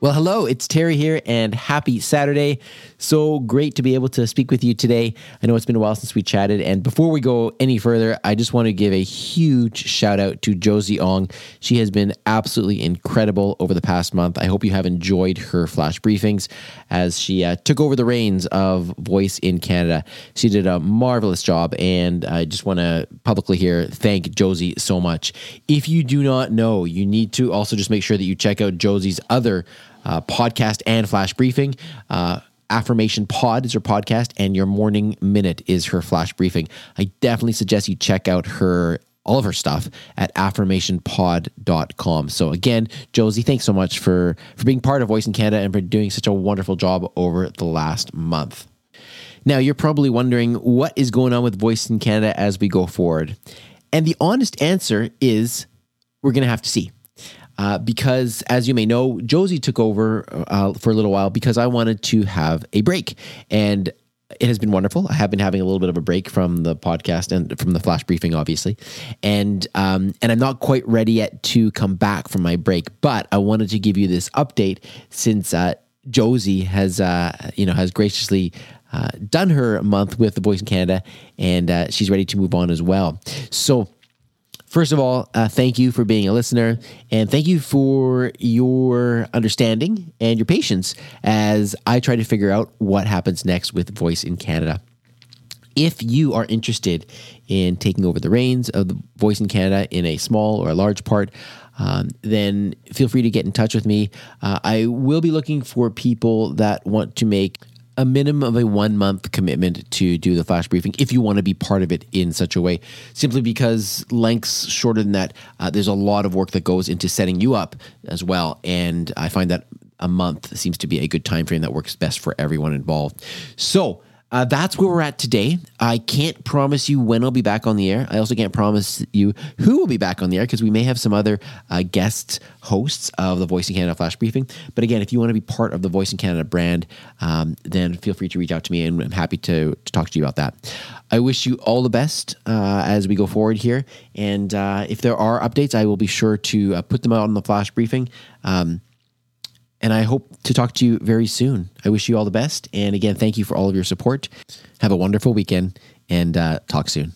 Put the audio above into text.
Well, hello, it's Terry here, and happy Saturday. So great to be able to speak with you today. I know it's been a while since we chatted, and before we go any further, I just want to give a huge shout out to Josie Ong. She has been absolutely incredible over the past month. I hope you have enjoyed her flash briefings as she uh, took over the reins of Voice in Canada. She did a marvelous job, and I just want to publicly here thank Josie so much. If you do not know, you need to also just make sure that you check out Josie's other uh, podcast and flash briefing. Uh, Affirmation Pod is her podcast, and Your Morning Minute is her flash briefing. I definitely suggest you check out her all of her stuff at affirmationpod.com. So again, Josie, thanks so much for for being part of Voice in Canada and for doing such a wonderful job over the last month. Now, you're probably wondering what is going on with Voice in Canada as we go forward. And the honest answer is we're going to have to see. Uh, because, as you may know, Josie took over uh, for a little while because I wanted to have a break. And it has been wonderful. I have been having a little bit of a break from the podcast and from the flash briefing, obviously, and um, and I'm not quite ready yet to come back from my break. But I wanted to give you this update since uh, Josie has uh, you know has graciously uh, done her month with the Voice in Canada, and uh, she's ready to move on as well. So First of all, uh, thank you for being a listener and thank you for your understanding and your patience as I try to figure out what happens next with Voice in Canada. If you are interested in taking over the reins of the Voice in Canada in a small or a large part, um, then feel free to get in touch with me. Uh, I will be looking for people that want to make a minimum of a one month commitment to do the flash briefing if you want to be part of it in such a way. Simply because lengths shorter than that, uh, there's a lot of work that goes into setting you up as well. And I find that a month seems to be a good time frame that works best for everyone involved. So, uh, that's where we're at today. I can't promise you when I'll be back on the air. I also can't promise you who will be back on the air because we may have some other uh, guest hosts of the Voice in Canada Flash Briefing. But again, if you want to be part of the Voice in Canada brand, um, then feel free to reach out to me and I'm happy to, to talk to you about that. I wish you all the best uh, as we go forward here. And uh, if there are updates, I will be sure to uh, put them out on the Flash Briefing. Um, and I hope to talk to you very soon. I wish you all the best. And again, thank you for all of your support. Have a wonderful weekend and uh, talk soon.